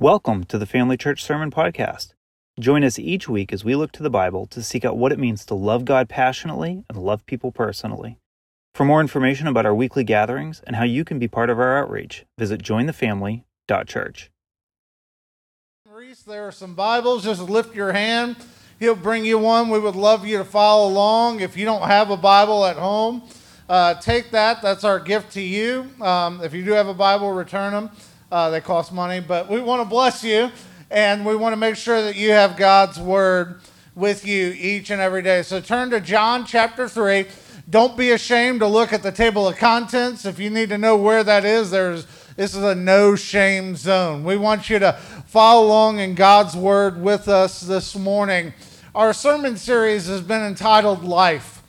Welcome to the Family Church Sermon Podcast. Join us each week as we look to the Bible to seek out what it means to love God passionately and love people personally. For more information about our weekly gatherings and how you can be part of our outreach, visit jointhefamily.church. Reese, there are some Bibles. Just lift your hand. He'll bring you one. We would love you to follow along. If you don't have a Bible at home, uh, take that. That's our gift to you. Um, if you do have a Bible, return them. Uh, they cost money, but we want to bless you and we want to make sure that you have God's Word with you each and every day. So turn to John chapter 3. Don't be ashamed to look at the table of contents. If you need to know where that is, there's this is a no shame zone. We want you to follow along in God's Word with us this morning. Our sermon series has been entitled Life.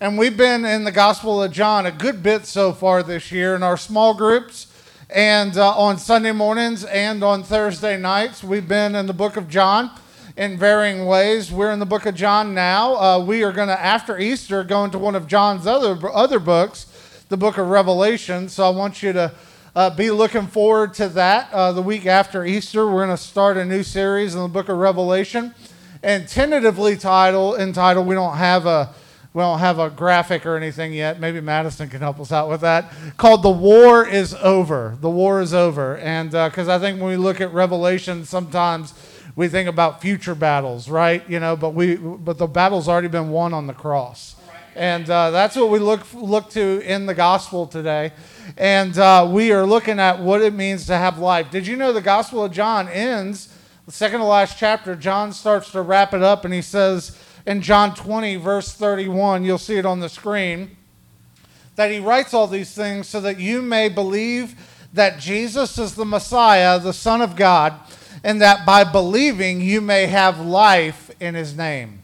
And we've been in the Gospel of John a good bit so far this year in our small groups and uh, on Sunday mornings and on Thursday nights. We've been in the book of John in varying ways. We're in the book of John now. Uh, we are going to, after Easter, go into one of John's other, other books, the book of Revelation. So I want you to uh, be looking forward to that. Uh, the week after Easter, we're going to start a new series in the book of Revelation. And tentatively titled, entitled, we don't have a we don't have a graphic or anything yet. Maybe Madison can help us out with that. Called "The War Is Over." The war is over, and because uh, I think when we look at Revelation, sometimes we think about future battles, right? You know, but we but the battle's already been won on the cross, and uh, that's what we look look to in the gospel today. And uh, we are looking at what it means to have life. Did you know the Gospel of John ends the second to last chapter? John starts to wrap it up, and he says in John 20, verse 31, you'll see it on the screen, that he writes all these things so that you may believe that Jesus is the Messiah, the Son of God, and that by believing you may have life in his name.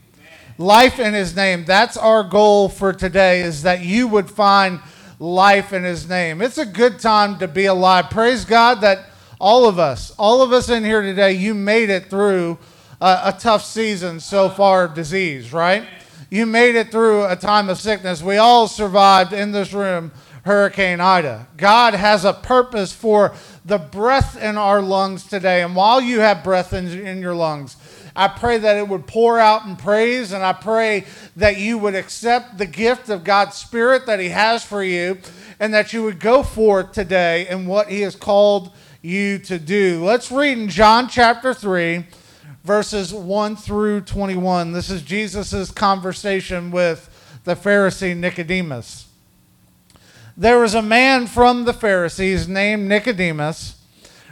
Life in his name. That's our goal for today, is that you would find life in his name. It's a good time to be alive. Praise God that all of us, all of us in here today, you made it through a, a tough season so far of disease, right? You made it through a time of sickness. We all survived in this room Hurricane Ida. God has a purpose for the breath in our lungs today. And while you have breath in, in your lungs, I pray that it would pour out in praise, and I pray that you would accept the gift of God's Spirit that He has for you, and that you would go forth today in what He has called you to do. Let's read in John chapter 3 verses 1 through 21. This is Jesus' conversation with the Pharisee Nicodemus. There was a man from the Pharisees named Nicodemus,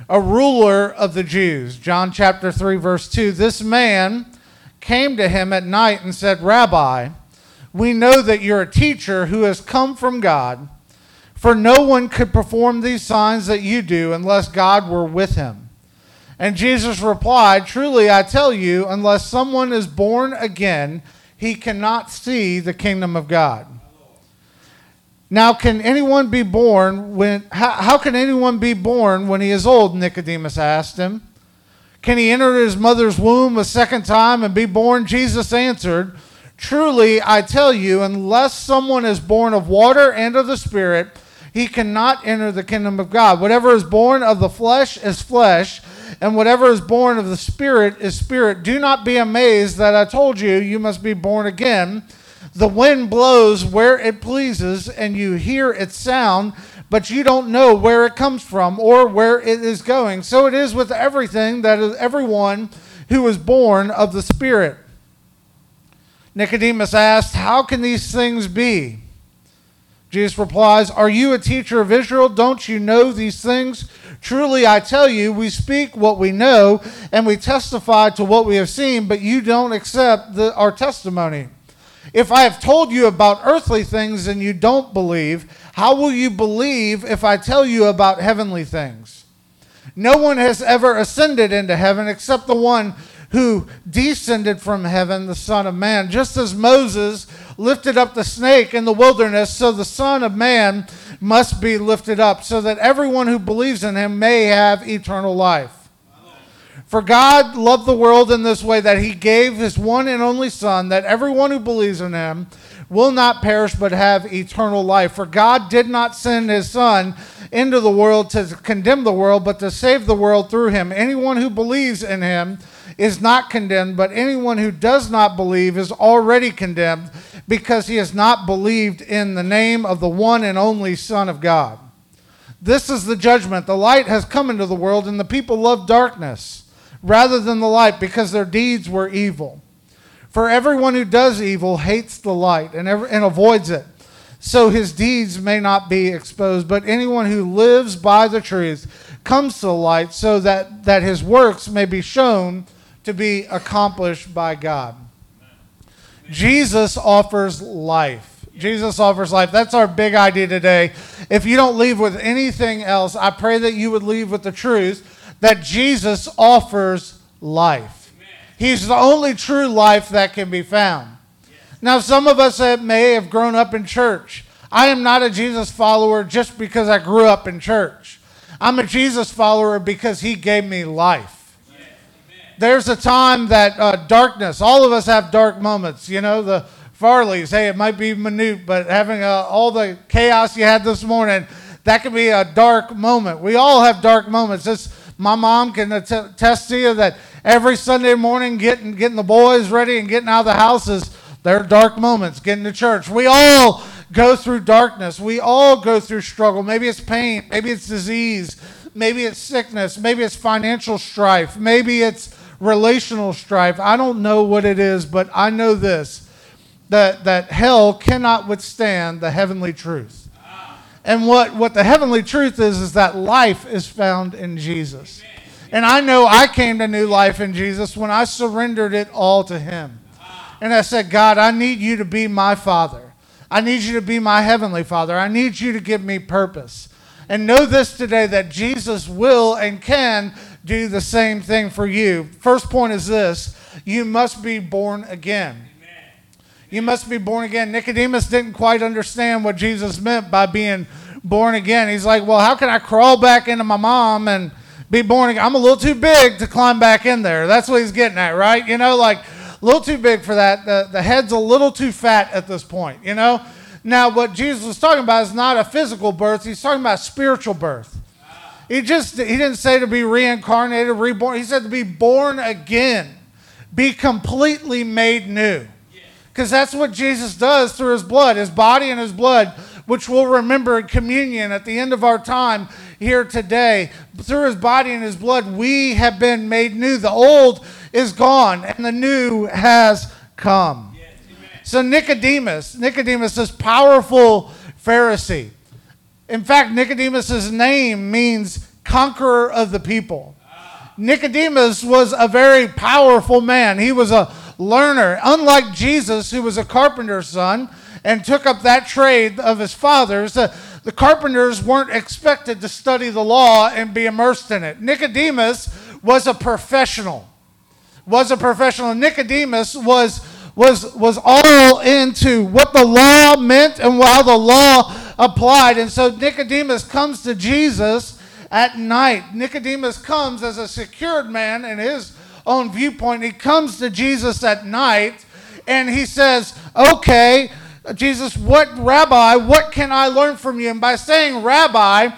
a ruler of the Jews. John chapter 3, verse 2. This man came to him at night and said, Rabbi, we know that you're a teacher who has come from God, for no one could perform these signs that you do unless God were with him. And Jesus replied, Truly I tell you, unless someone is born again, he cannot see the kingdom of God. Now, can anyone be born when, how, how can anyone be born when he is old? Nicodemus asked him. Can he enter his mother's womb a second time and be born? Jesus answered, Truly I tell you, unless someone is born of water and of the Spirit, he cannot enter the kingdom of God. Whatever is born of the flesh is flesh and whatever is born of the Spirit is spirit. Do not be amazed that I told you you must be born again. The wind blows where it pleases, and you hear its sound, but you don't know where it comes from or where it is going. So it is with everything that is everyone who is born of the Spirit. Nicodemus asked, How can these things be? Jesus replies, Are you a teacher of Israel? Don't you know these things? Truly, I tell you, we speak what we know and we testify to what we have seen, but you don't accept the, our testimony. If I have told you about earthly things and you don't believe, how will you believe if I tell you about heavenly things? No one has ever ascended into heaven except the one who descended from heaven, the Son of Man. Just as Moses lifted up the snake in the wilderness, so the Son of Man must be lifted up, so that everyone who believes in him may have eternal life. For God loved the world in this way that he gave his one and only Son, that everyone who believes in him will not perish but have eternal life. For God did not send his Son into the world to condemn the world, but to save the world through him. Anyone who believes in him is not condemned, but anyone who does not believe is already condemned because he has not believed in the name of the one and only Son of God. This is the judgment. The light has come into the world, and the people love darkness rather than the light because their deeds were evil. For everyone who does evil hates the light and, and avoids it, so his deeds may not be exposed. But anyone who lives by the truth comes to the light, so that, that his works may be shown to be accomplished by God. Jesus offers life. Jesus offers life. That's our big idea today. If you don't leave with anything else, I pray that you would leave with the truth that Jesus offers life. He's the only true life that can be found. Now, some of us may have grown up in church. I am not a Jesus follower just because I grew up in church. I'm a Jesus follower because he gave me life there's a time that uh, darkness, all of us have dark moments. You know, the Farleys, hey, it might be minute, but having uh, all the chaos you had this morning, that could be a dark moment. We all have dark moments. This, my mom can attest to you that every Sunday morning, getting, getting the boys ready and getting out of the house is their dark moments, getting to church. We all go through darkness. We all go through struggle. Maybe it's pain, maybe it's disease, maybe it's sickness, maybe it's financial strife, maybe it's relational strife. I don't know what it is, but I know this that, that hell cannot withstand the heavenly truth. And what, what the heavenly truth is, is that life is found in Jesus. And I know I came to new life in Jesus when I surrendered it all to Him. And I said, God, I need you to be my Father. I need you to be my Heavenly Father. I need you to give me purpose. And know this today that Jesus will and can do the same thing for you. First point is this you must be born again. You must be born again. Nicodemus didn't quite understand what Jesus meant by being born again. He's like, well, how can I crawl back into my mom and be born again? I'm a little too big to climb back in there. That's what he's getting at, right? You know, like a little too big for that. The, the head's a little too fat at this point, you know? Now, what Jesus was talking about is not a physical birth, he's talking about spiritual birth. He just he didn't say to be reincarnated, reborn. He said to be born again, be completely made new. Because that's what Jesus does through his blood, his body and his blood, which we'll remember in communion at the end of our time here today. Through his body and his blood, we have been made new. The old is gone and the new has come. so Nicodemus, Nicodemus, this powerful Pharisee, in fact, Nicodemus' name means conqueror of the people. Nicodemus was a very powerful man. He was a learner. Unlike Jesus, who was a carpenter's son and took up that trade of his father's, the, the carpenters weren't expected to study the law and be immersed in it. Nicodemus was a professional. Was a professional. Nicodemus was was was all into what the law meant and how the law applied. And so Nicodemus comes to Jesus at night. Nicodemus comes as a secured man in his own viewpoint. He comes to Jesus at night and he says, Okay, Jesus, what rabbi, what can I learn from you? And by saying rabbi,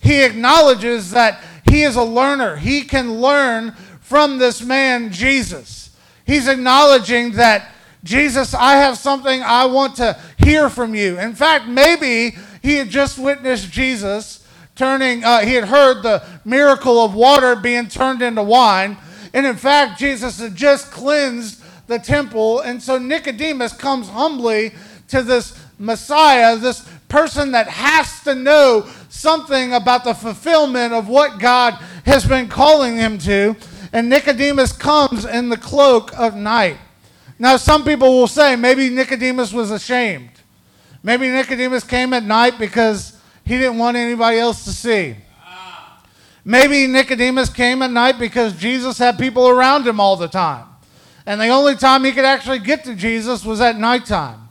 he acknowledges that he is a learner. He can learn from this man, Jesus. He's acknowledging that Jesus, I have something I want to hear from you. In fact, maybe he had just witnessed Jesus turning, uh, he had heard the miracle of water being turned into wine. And in fact, Jesus had just cleansed the temple. And so Nicodemus comes humbly to this Messiah, this person that has to know something about the fulfillment of what God has been calling him to. And Nicodemus comes in the cloak of night. Now, some people will say maybe Nicodemus was ashamed. Maybe Nicodemus came at night because he didn't want anybody else to see. Maybe Nicodemus came at night because Jesus had people around him all the time. And the only time he could actually get to Jesus was at nighttime.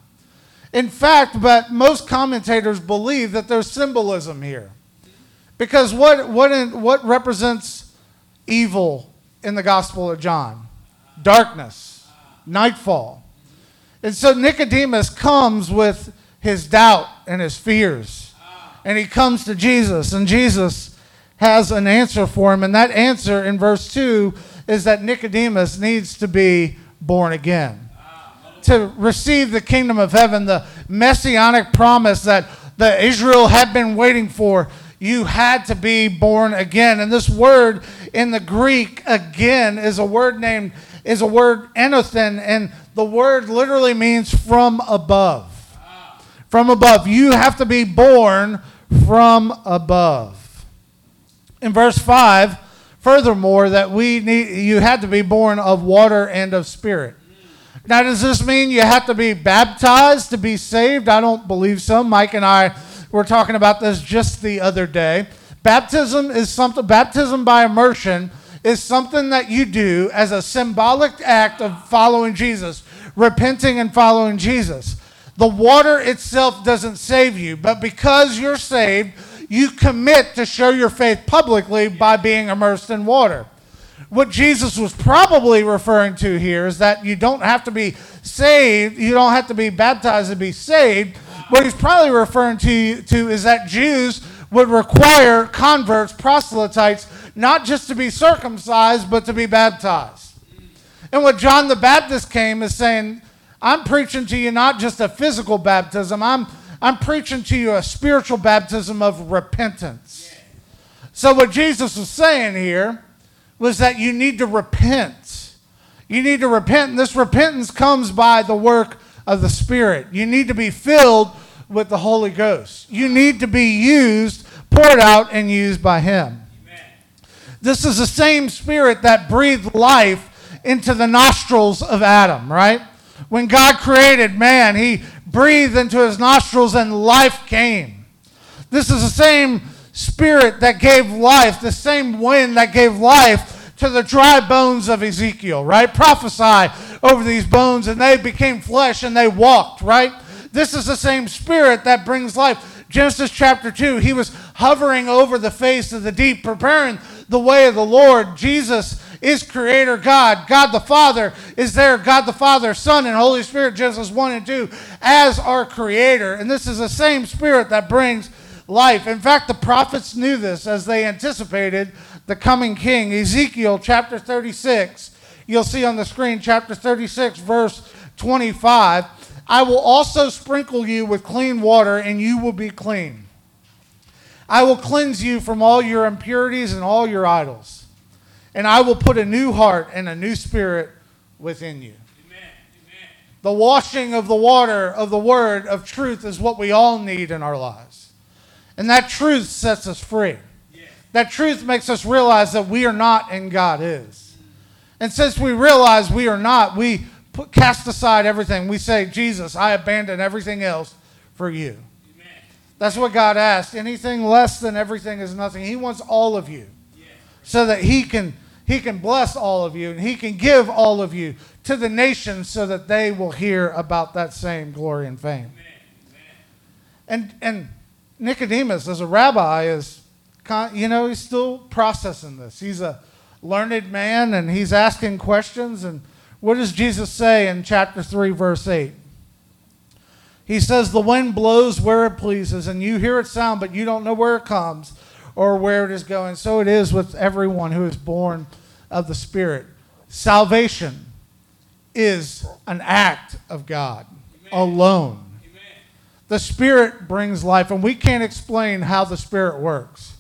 In fact, but most commentators believe that there's symbolism here. Because what, what, what represents evil in the Gospel of John darkness, nightfall. And so Nicodemus comes with his doubt and his fears. And he comes to Jesus, and Jesus has an answer for him. And that answer in verse 2 is that Nicodemus needs to be born again. To receive the kingdom of heaven, the messianic promise that the Israel had been waiting for, you had to be born again. And this word in the Greek again is a word named is a word anothen, and the word literally means from above. From above. You have to be born from above. In verse 5, furthermore, that we need you had to be born of water and of spirit. Now, does this mean you have to be baptized to be saved? I don't believe so. Mike and I were talking about this just the other day. Baptism is something, baptism by immersion is something that you do as a symbolic act of following Jesus, repenting and following Jesus. The water itself doesn't save you, but because you're saved, you commit to show your faith publicly by being immersed in water. What Jesus was probably referring to here is that you don't have to be saved, you don't have to be baptized to be saved. What he's probably referring to, to is that Jews would require converts, proselytes, not just to be circumcised, but to be baptized. And what John the Baptist came is saying, I'm preaching to you not just a physical baptism, I'm, I'm preaching to you a spiritual baptism of repentance. So, what Jesus was saying here was that you need to repent. You need to repent, and this repentance comes by the work of the Spirit. You need to be filled with the Holy Ghost. You need to be used, poured out, and used by Him. This is the same spirit that breathed life into the nostrils of Adam, right? When God created man, he breathed into his nostrils and life came. This is the same spirit that gave life, the same wind that gave life to the dry bones of Ezekiel, right? Prophesy over these bones and they became flesh and they walked, right? This is the same spirit that brings life. Genesis chapter 2, he was hovering over the face of the deep, preparing the way of the Lord. Jesus is creator God. God the Father is there. God the Father, Son, and Holy Spirit, Genesis 1 and 2, as our creator. And this is the same spirit that brings life. In fact, the prophets knew this as they anticipated the coming king. Ezekiel chapter 36, you'll see on the screen, chapter 36, verse 25. I will also sprinkle you with clean water, and you will be clean. I will cleanse you from all your impurities and all your idols. And I will put a new heart and a new spirit within you. Amen. Amen. The washing of the water of the word of truth is what we all need in our lives. And that truth sets us free. That truth makes us realize that we are not and God is. And since we realize we are not, we put, cast aside everything. We say, Jesus, I abandon everything else for you. That's what God asked. Anything less than everything is nothing. He wants all of you so that he can he can bless all of you and he can give all of you to the nations so that they will hear about that same glory and fame. And and Nicodemus as a rabbi is you know he's still processing this. He's a learned man and he's asking questions and what does Jesus say in chapter 3 verse 8? He says, The wind blows where it pleases, and you hear its sound, but you don't know where it comes or where it is going. So it is with everyone who is born of the Spirit. Salvation is an act of God Amen. alone. Amen. The Spirit brings life, and we can't explain how the Spirit works.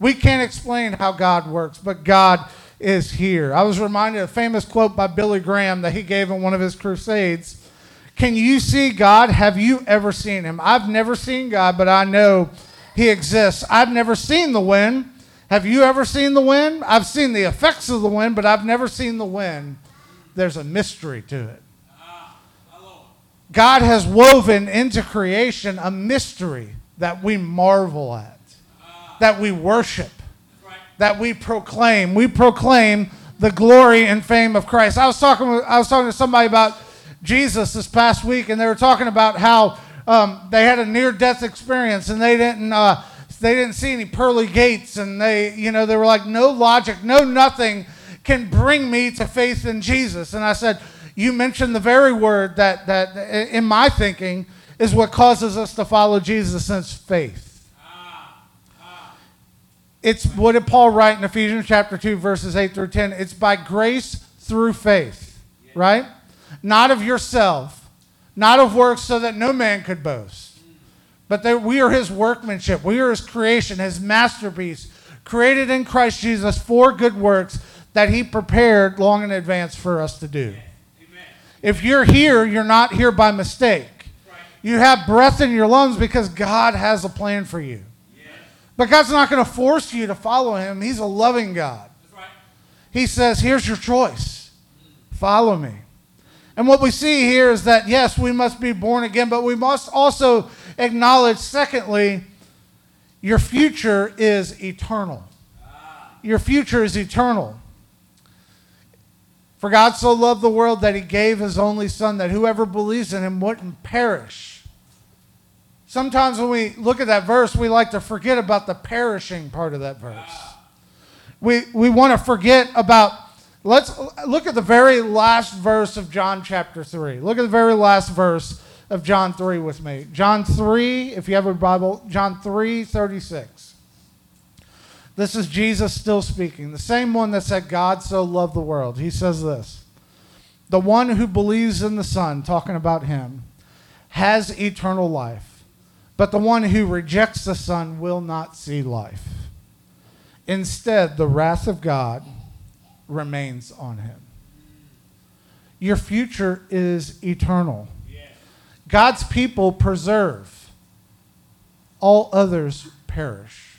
We can't explain how God works, but God is here. I was reminded of a famous quote by Billy Graham that he gave in one of his crusades. Can you see God? Have you ever seen him? I've never seen God, but I know he exists. I've never seen the wind. Have you ever seen the wind? I've seen the effects of the wind, but I've never seen the wind. There's a mystery to it. God has woven into creation a mystery that we marvel at, that we worship, that we proclaim. We proclaim the glory and fame of Christ. I was talking, I was talking to somebody about Jesus this past week, and they were talking about how um, they had a near-death experience, and they didn't uh, they didn't see any pearly gates, and they you know they were like no logic, no nothing can bring me to faith in Jesus. And I said, You mentioned the very word that, that in my thinking is what causes us to follow Jesus, it's faith. It's what did Paul write in Ephesians chapter 2, verses 8 through 10? It's by grace through faith, right? Not of yourself, not of works, so that no man could boast. But that we are his workmanship, we are his creation, his masterpiece, created in Christ Jesus for good works that he prepared long in advance for us to do. If you're here, you're not here by mistake. You have breath in your lungs because God has a plan for you. But God's not going to force you to follow him. He's a loving God. Right. He says, Here's your choice follow me. And what we see here is that, yes, we must be born again, but we must also acknowledge, secondly, your future is eternal. Your future is eternal. For God so loved the world that he gave his only Son, that whoever believes in him wouldn't perish Sometimes when we look at that verse, we like to forget about the perishing part of that verse. We, we want to forget about, let's look at the very last verse of John chapter 3. Look at the very last verse of John 3 with me. John 3, if you have a Bible, John 3 36. This is Jesus still speaking, the same one that said, God so loved the world. He says this The one who believes in the Son, talking about him, has eternal life but the one who rejects the Son will not see life. Instead, the wrath of God remains on him. Your future is eternal. God's people preserve, all others perish.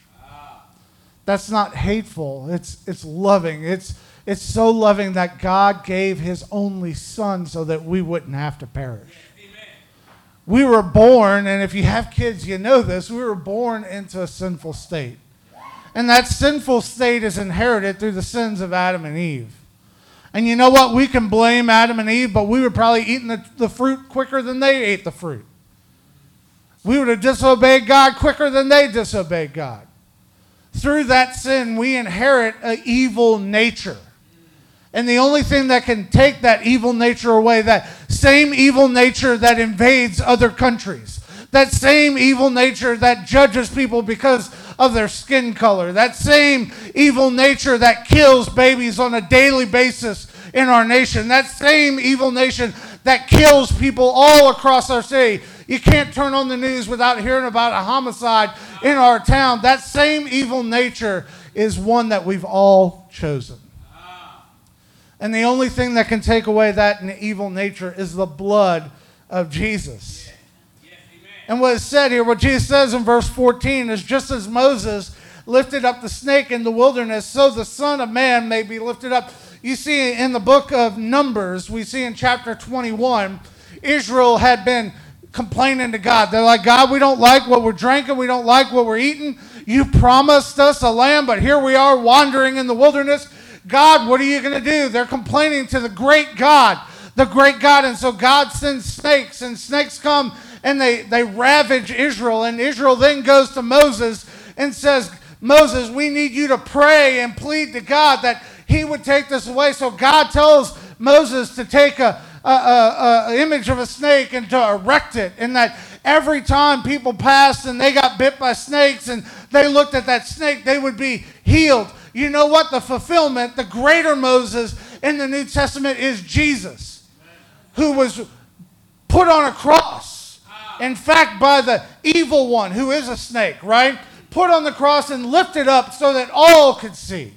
That's not hateful, it's, it's loving. It's, it's so loving that God gave his only Son so that we wouldn't have to perish we were born, and if you have kids, you know this, we were born into a sinful state. And that sinful state is inherited through the sins of Adam and Eve. And you know what? We can blame Adam and Eve, but we were probably eating the, the fruit quicker than they ate the fruit. We would have disobeyed God quicker than they disobeyed God. Through that sin, we inherit an evil nature. And the only thing that can take that evil nature away, that same evil nature that invades other countries, that same evil nature that judges people because of their skin color, that same evil nature that kills babies on a daily basis in our nation, that same evil nation that kills people all across our city. You can't turn on the news without hearing about a homicide in our town. That same evil nature is one that we've all chosen. And the only thing that can take away that evil nature is the blood of Jesus. And what is said here, what Jesus says in verse 14 is just as Moses lifted up the snake in the wilderness, so the Son of Man may be lifted up. You see in the book of Numbers, we see in chapter 21, Israel had been complaining to God. They're like, God, we don't like what we're drinking, we don't like what we're eating. You promised us a lamb, but here we are wandering in the wilderness. God, what are you going to do? They're complaining to the great God, the great God. And so God sends snakes, and snakes come and they, they ravage Israel. And Israel then goes to Moses and says, Moses, we need you to pray and plead to God that he would take this away. So God tells Moses to take a, a, a, a, image of a snake and to erect it, and that every time people passed and they got bit by snakes and they looked at that snake, they would be healed. You know what? The fulfillment, the greater Moses in the New Testament is Jesus, who was put on a cross. In fact, by the evil one, who is a snake, right? Put on the cross and lifted up so that all could see.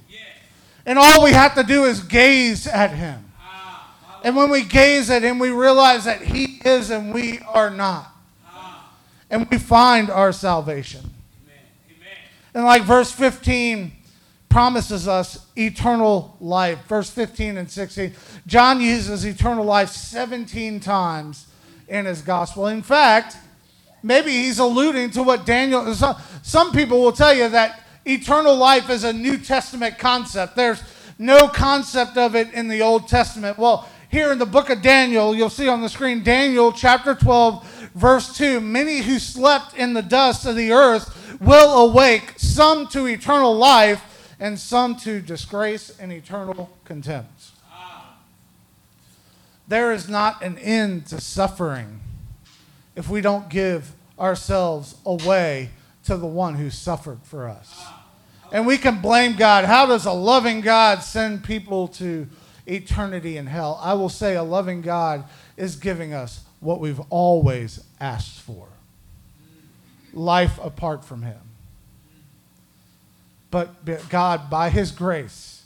And all we have to do is gaze at him. And when we gaze at him, we realize that he is and we are not. And we find our salvation. And like verse 15 promises us eternal life. Verse 15 and 16. John uses eternal life 17 times in his gospel. In fact, maybe he's alluding to what Daniel. Some people will tell you that eternal life is a New Testament concept. There's no concept of it in the Old Testament. Well, here in the book of Daniel, you'll see on the screen Daniel chapter 12, verse 2 Many who slept in the dust of the earth will awake, some to eternal life and some to disgrace and eternal contempt. There is not an end to suffering if we don't give ourselves away to the one who suffered for us. And we can blame God. How does a loving God send people to eternity in hell? I will say a loving God is giving us what we've always asked for life apart from Him. But God, by His grace,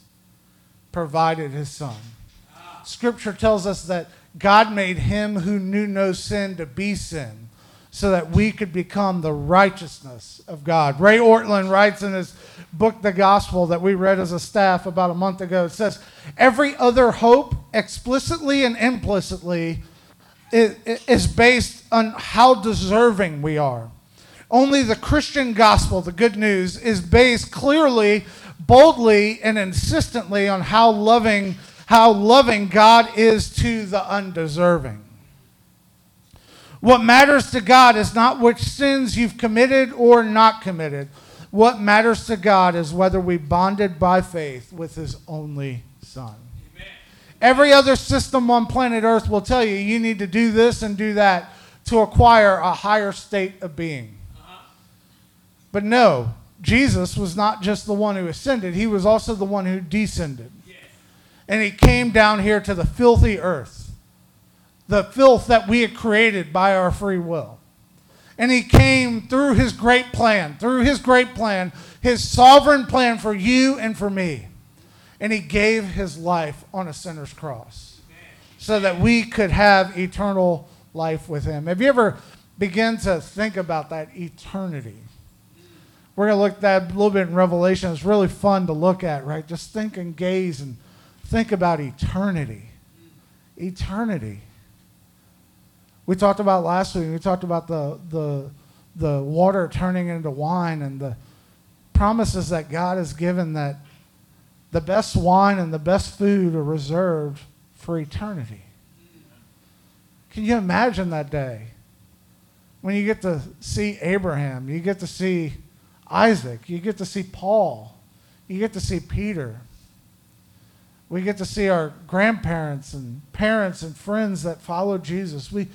provided His Son. Scripture tells us that God made Him who knew no sin to be sin so that we could become the righteousness of God. Ray Ortlund writes in his book, The Gospel, that we read as a staff about a month ago. It says, Every other hope, explicitly and implicitly, is based on how deserving we are. Only the Christian gospel, the good news, is based clearly, boldly, and insistently on how loving, how loving God is to the undeserving. What matters to God is not which sins you've committed or not committed. What matters to God is whether we bonded by faith with his only Son. Amen. Every other system on planet Earth will tell you you need to do this and do that to acquire a higher state of being. Uh-huh. But no, Jesus was not just the one who ascended, he was also the one who descended. And he came down here to the filthy earth the filth that we had created by our free will. And he came through his great plan, through his great plan, his sovereign plan for you and for me. And he gave his life on a sinner's cross so that we could have eternal life with him. Have you ever begun to think about that eternity? We're going to look at that a little bit in Revelation. It's really fun to look at, right? Just think and gaze and think about eternity. Eternity. We talked about last week, we talked about the, the, the water turning into wine and the promises that God has given that the best wine and the best food are reserved for eternity. Can you imagine that day? When you get to see Abraham, you get to see Isaac, you get to see Paul, you get to see Peter. We get to see our grandparents and parents and friends that follow Jesus. We,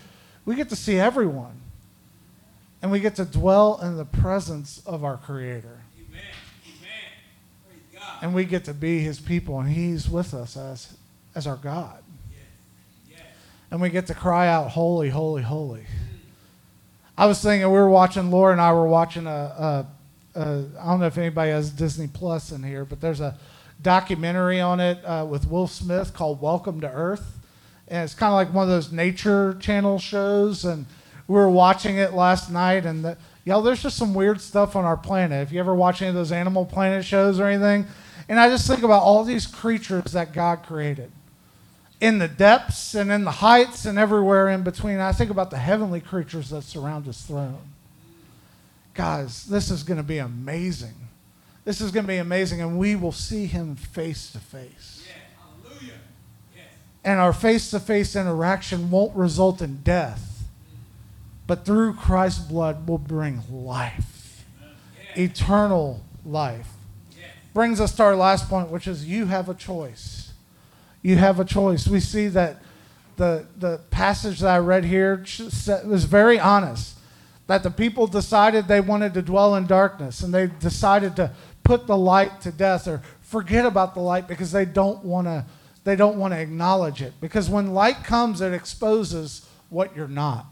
we get to see everyone. And we get to dwell in the presence of our Creator. Amen. Amen. And we get to be His people, and He's with us as, as our God. And we get to cry out, Holy, holy, holy. I was thinking, we were watching, Laura and I were watching a I don't know if anybody has Disney Plus in here, but there's a documentary on it uh, with Will Smith called Welcome to Earth and it's kind of like one of those nature channel shows. And we were watching it last night, and the, y'all, there's just some weird stuff on our planet. If you ever watch any of those Animal Planet shows or anything, and I just think about all these creatures that God created in the depths and in the heights and everywhere in between. I think about the heavenly creatures that surround his throne. Guys, this is going to be amazing. This is going to be amazing, and we will see him face to face and our face to face interaction won't result in death, but through Christ's blood will bring life, yeah. eternal life. Yeah. Brings us to our last point, which is you have a choice. You have a choice. We see that the, the passage that I read here was very honest that the people decided they wanted to dwell in darkness and they decided to put the light to death or forget about the light because they don't want to they don't want to acknowledge it. Because when light comes it exposes what you're not.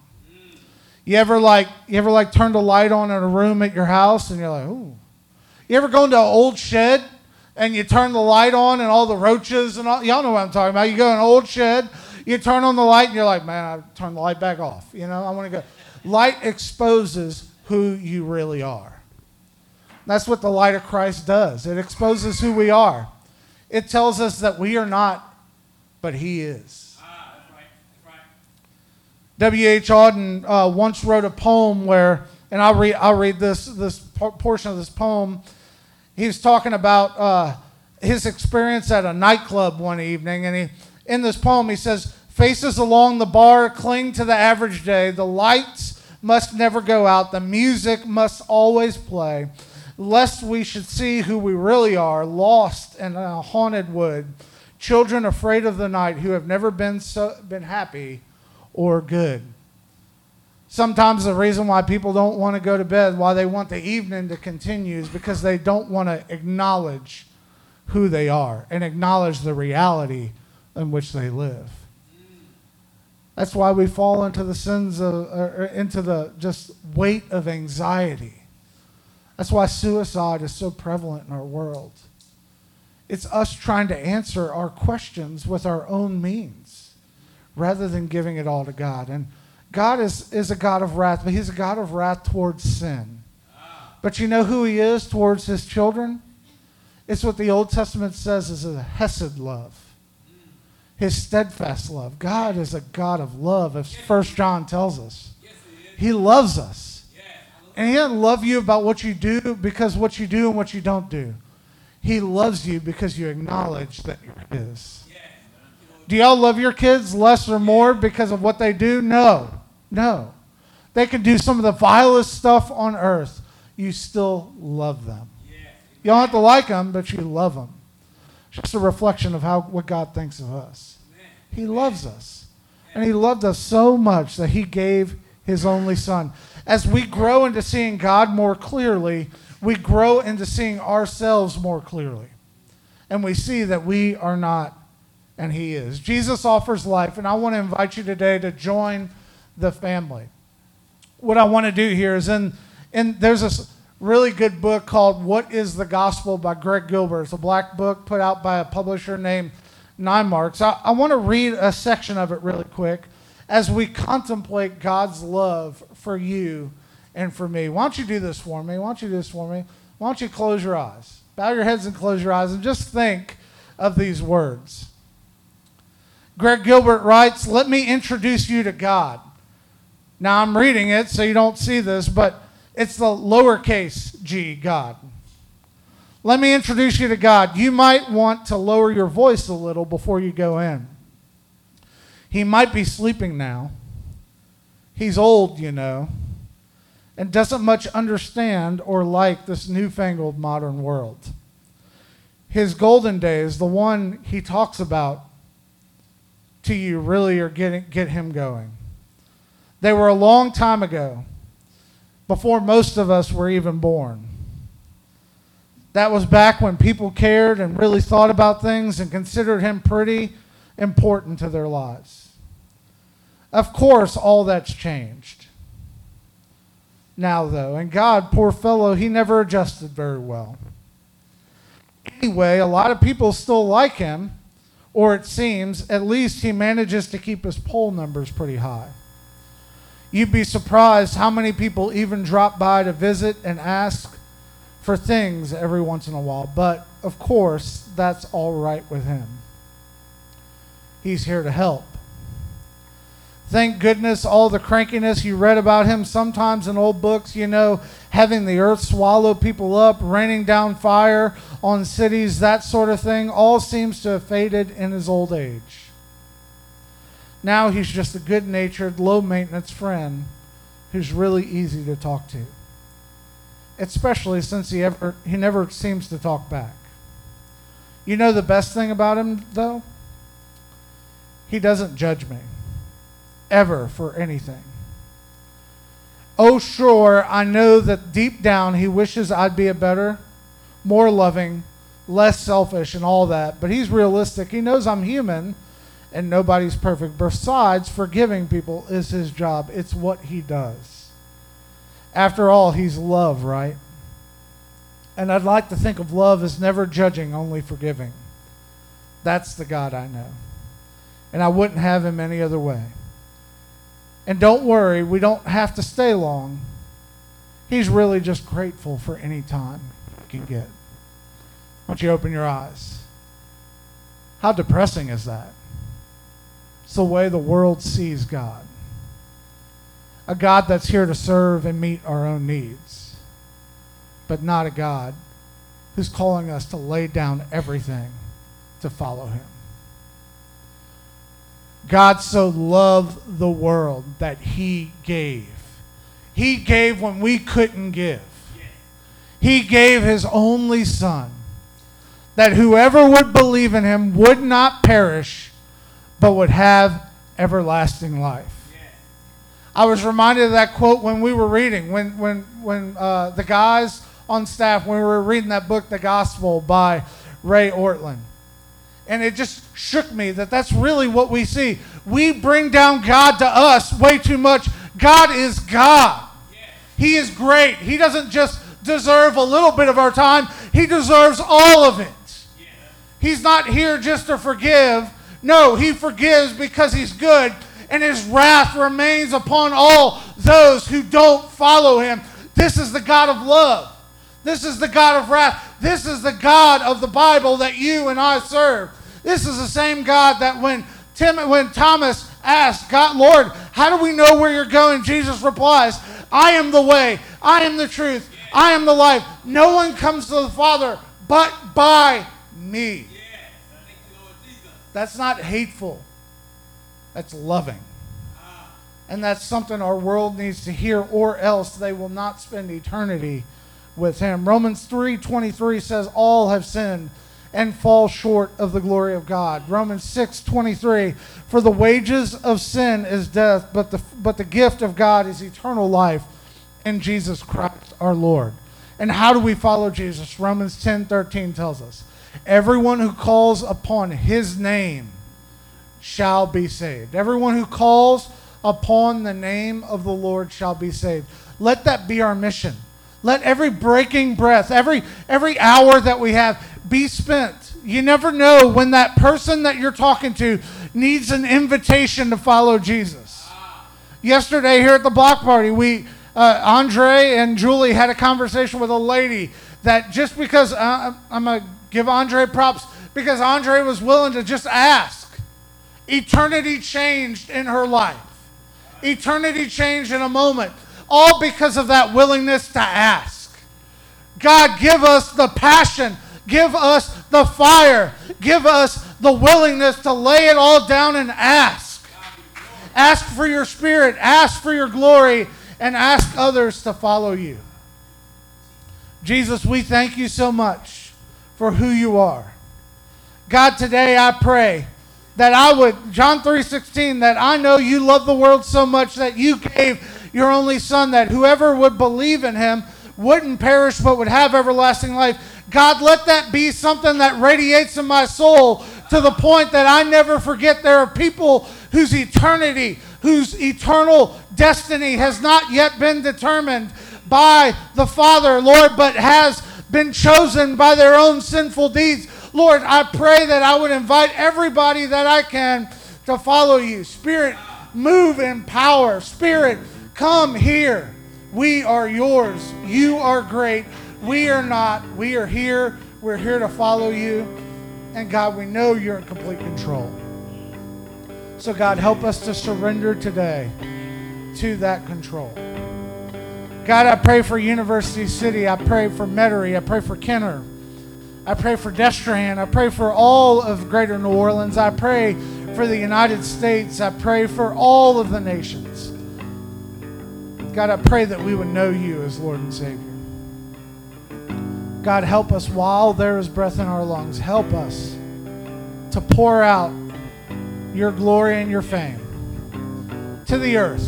You ever like you ever like turned a light on in a room at your house and you're like ooh. You ever go into an old shed and you turn the light on and all the roaches and all y'all know what i'm talking about. You go in an old shed you turn on the light and you're like man i turn the light back off. You know i want to go. Light exposes who you really are that's what the light of christ does it exposes who we are it tells us that we are not, but He is. Ah, W.H. Auden uh, once wrote a poem where, and I'll read, I'll read this, this portion of this poem. He was talking about uh, his experience at a nightclub one evening, and he, in this poem, he says, Faces along the bar cling to the average day. The lights must never go out. The music must always play. Lest we should see who we really are, lost in a haunted wood, children afraid of the night who have never been, so, been happy or good. Sometimes the reason why people don't want to go to bed, why they want the evening to continue, is because they don't want to acknowledge who they are and acknowledge the reality in which they live. That's why we fall into the sins of, into the just weight of anxiety. That's why suicide is so prevalent in our world. It's us trying to answer our questions with our own means rather than giving it all to God. And God is, is a God of wrath, but He's a God of wrath towards sin. But you know who He is towards His children? It's what the Old Testament says is a Hesed love his steadfast love. God is a God of love, as First John tells us. He loves us. And he doesn't love you about what you do because what you do and what you don't do. He loves you because you acknowledge that you're his. Do y'all love your kids less or more because of what they do? No. No. They can do some of the vilest stuff on earth. You still love them. You don't have to like them, but you love them It's just a reflection of how what God thinks of us. He loves us. And he loved us so much that he gave his only son. As we grow into seeing God more clearly, we grow into seeing ourselves more clearly. And we see that we are not and he is. Jesus offers life, and I want to invite you today to join the family. What I want to do here is in, in there's a really good book called What is the Gospel by Greg Gilbert. It's a black book put out by a publisher named Nine Marks. I, I want to read a section of it really quick as we contemplate God's love for you and for me. Why don't you do this for me? Why don't you do this for me? Why don't you close your eyes? Bow your heads and close your eyes and just think of these words. Greg Gilbert writes, Let me introduce you to God. Now I'm reading it so you don't see this, but it's the lowercase g, God. Let me introduce you to God. You might want to lower your voice a little before you go in. He might be sleeping now. He's old, you know, and doesn't much understand or like this newfangled modern world. His golden days, the one he talks about to you, really are getting get him going. They were a long time ago before most of us were even born. That was back when people cared and really thought about things and considered him pretty important to their lives. Of course, all that's changed now, though. And God, poor fellow, he never adjusted very well. Anyway, a lot of people still like him, or it seems, at least he manages to keep his poll numbers pretty high. You'd be surprised how many people even drop by to visit and ask for things every once in a while. But of course, that's all right with him. He's here to help. Thank goodness all the crankiness you read about him sometimes in old books, you know, having the earth swallow people up, raining down fire on cities, that sort of thing, all seems to have faded in his old age. Now he's just a good natured, low maintenance friend who's really easy to talk to. Especially since he, ever, he never seems to talk back. You know the best thing about him, though? He doesn't judge me. Ever for anything. Oh, sure, I know that deep down he wishes I'd be a better, more loving, less selfish, and all that, but he's realistic. He knows I'm human and nobody's perfect. Besides, forgiving people is his job, it's what he does. After all, he's love, right? And I'd like to think of love as never judging, only forgiving. That's the God I know. And I wouldn't have him any other way. And don't worry, we don't have to stay long. He's really just grateful for any time he can get. Don't you open your eyes? How depressing is that? It's the way the world sees God. A God that's here to serve and meet our own needs, but not a God who's calling us to lay down everything to follow him. God so loved the world that he gave. He gave when we couldn't give. He gave his only Son, that whoever would believe in him would not perish, but would have everlasting life. I was reminded of that quote when we were reading, when, when, when uh, the guys on staff, when we were reading that book, The Gospel by Ray Ortlund. And it just shook me that that's really what we see. We bring down God to us way too much. God is God. He is great. He doesn't just deserve a little bit of our time, He deserves all of it. He's not here just to forgive. No, He forgives because He's good, and His wrath remains upon all those who don't follow Him. This is the God of love. This is the God of wrath. This is the God of the Bible that you and I serve. This is the same God that when Tim, when Thomas asked, God, Lord, how do we know where you're going? Jesus replies, I am the way, I am the truth, I am the life. No one comes to the Father but by me. That's not hateful. That's loving. And that's something our world needs to hear, or else they will not spend eternity with him. Romans 3:23 says all have sinned and fall short of the glory of God. Romans 6:23 for the wages of sin is death, but the but the gift of God is eternal life in Jesus Christ our Lord. And how do we follow Jesus? Romans 10:13 tells us, everyone who calls upon his name shall be saved. Everyone who calls upon the name of the Lord shall be saved. Let that be our mission. Let every breaking breath, every every hour that we have be spent. You never know when that person that you're talking to needs an invitation to follow Jesus. Yesterday here at the block party, we uh, Andre and Julie had a conversation with a lady that just because uh, I'm gonna give Andre props because Andre was willing to just ask. Eternity changed in her life. Eternity changed in a moment. All because of that willingness to ask. God, give us the passion. Give us the fire. Give us the willingness to lay it all down and ask. Ask for your spirit. Ask for your glory. And ask others to follow you. Jesus, we thank you so much for who you are. God, today I pray that I would, John 3.16, that I know you love the world so much that you gave your only son that whoever would believe in him wouldn't perish but would have everlasting life. God, let that be something that radiates in my soul to the point that I never forget there are people whose eternity, whose eternal destiny has not yet been determined by the Father, Lord, but has been chosen by their own sinful deeds. Lord, I pray that I would invite everybody that I can to follow you. Spirit, move in power. Spirit, come here. We are yours. You are great. We are not. We are here. We're here to follow you. And God, we know you're in complete control. So, God, help us to surrender today to that control. God, I pray for University City. I pray for Metairie. I pray for Kenner. I pray for Destrehan. I pray for all of greater New Orleans. I pray for the United States. I pray for all of the nations. God, I pray that we would know you as Lord and Savior. God, help us while there is breath in our lungs. Help us to pour out your glory and your fame to the earth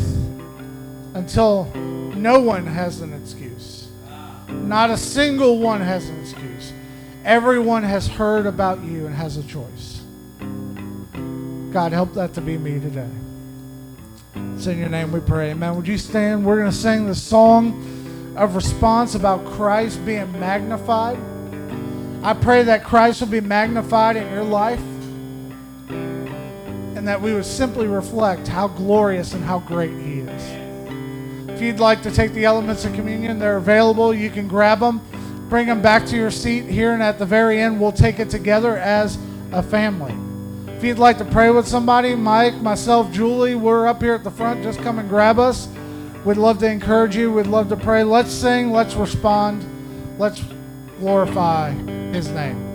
until no one has an excuse. Not a single one has an excuse. Everyone has heard about you and has a choice. God, help that to be me today. It's in your name we pray. Amen. Would you stand? We're going to sing the song of response about Christ being magnified. I pray that Christ will be magnified in your life and that we would simply reflect how glorious and how great He is. If you'd like to take the elements of communion, they're available. You can grab them bring them back to your seat here, and at the very end, we'll take it together as a family. If you'd like to pray with somebody, Mike, myself, Julie, we're up here at the front. Just come and grab us. We'd love to encourage you. We'd love to pray. Let's sing. Let's respond. Let's glorify His name.